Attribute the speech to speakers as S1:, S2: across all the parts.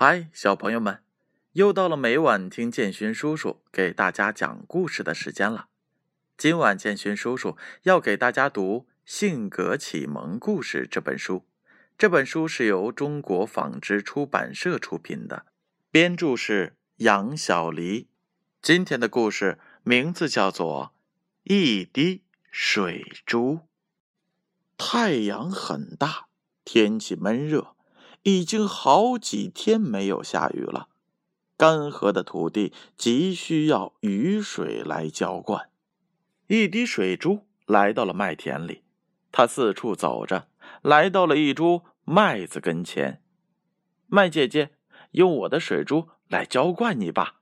S1: 嗨，小朋友们，又到了每晚听建勋叔叔给大家讲故事的时间了。今晚建勋叔叔要给大家读《性格启蒙故事》这本书。这本书是由中国纺织出版社出品的，编著是杨小黎。今天的故事名字叫做《一滴水珠》。太阳很大，天气闷热。已经好几天没有下雨了，干涸的土地急需要雨水来浇灌。一滴水珠来到了麦田里，它四处走着，来到了一株麦子跟前。麦姐姐，用我的水珠来浇灌你吧。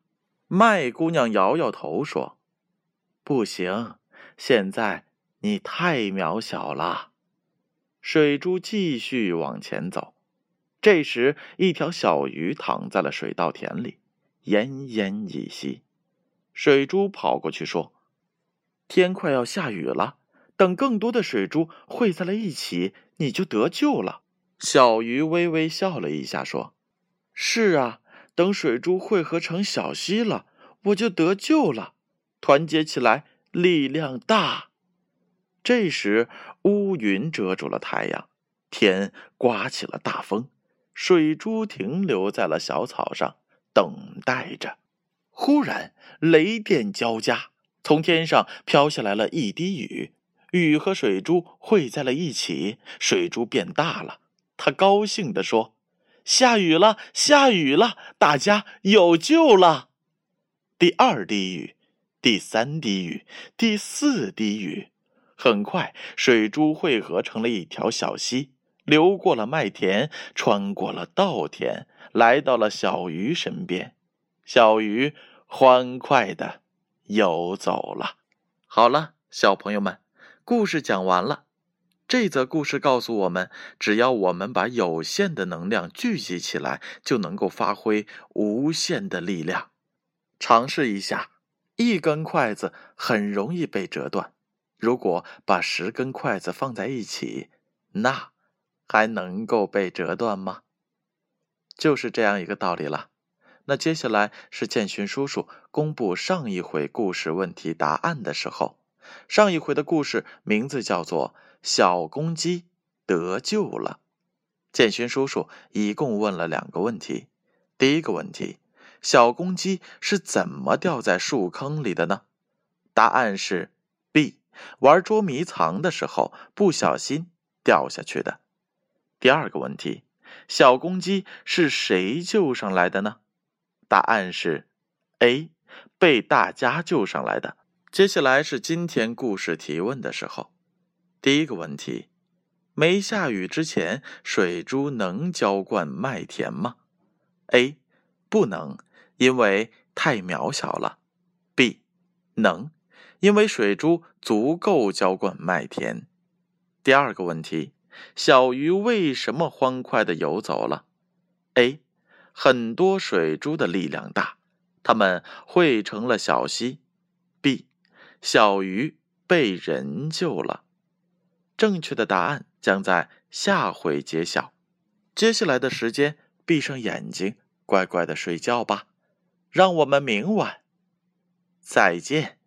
S1: 麦姑娘摇摇头说：“不行，现在你太渺小了。”水珠继续往前走。这时，一条小鱼躺在了水稻田里，奄奄一息。水珠跑过去说：“天快要下雨了，等更多的水珠汇在了一起，你就得救了。”小鱼微微笑了一下，说：“是啊，等水珠汇合成小溪了，我就得救了。团结起来，力量大。”这时，乌云遮住了太阳，天刮起了大风。水珠停留在了小草上，等待着。忽然，雷电交加，从天上飘下来了一滴雨。雨和水珠汇在了一起，水珠变大了。他高兴地说：“下雨了，下雨了，大家有救了！”第二滴雨，第三滴雨，第四滴雨，很快，水珠汇合成了一条小溪。流过了麦田，穿过了稻田，来到了小鱼身边。小鱼欢快的游走了。好了，小朋友们，故事讲完了。这则故事告诉我们，只要我们把有限的能量聚集起来，就能够发挥无限的力量。尝试一下，一根筷子很容易被折断，如果把十根筷子放在一起，那……还能够被折断吗？就是这样一个道理了。那接下来是建勋叔叔公布上一回故事问题答案的时候。上一回的故事名字叫做《小公鸡得救了》。建勋叔叔一共问了两个问题。第一个问题：小公鸡是怎么掉在树坑里的呢？答案是 B，玩捉迷藏的时候不小心掉下去的。第二个问题，小公鸡是谁救上来的呢？答案是 A，被大家救上来的。接下来是今天故事提问的时候。第一个问题，没下雨之前，水珠能浇灌麦田吗？A，不能，因为太渺小了。B，能，因为水珠足够浇灌麦田。第二个问题。小鱼为什么欢快的游走了？A. 很多水珠的力量大，它们汇成了小溪。B. 小鱼被人救了。正确的答案将在下回揭晓。接下来的时间，闭上眼睛，乖乖的睡觉吧。让我们明晚再见。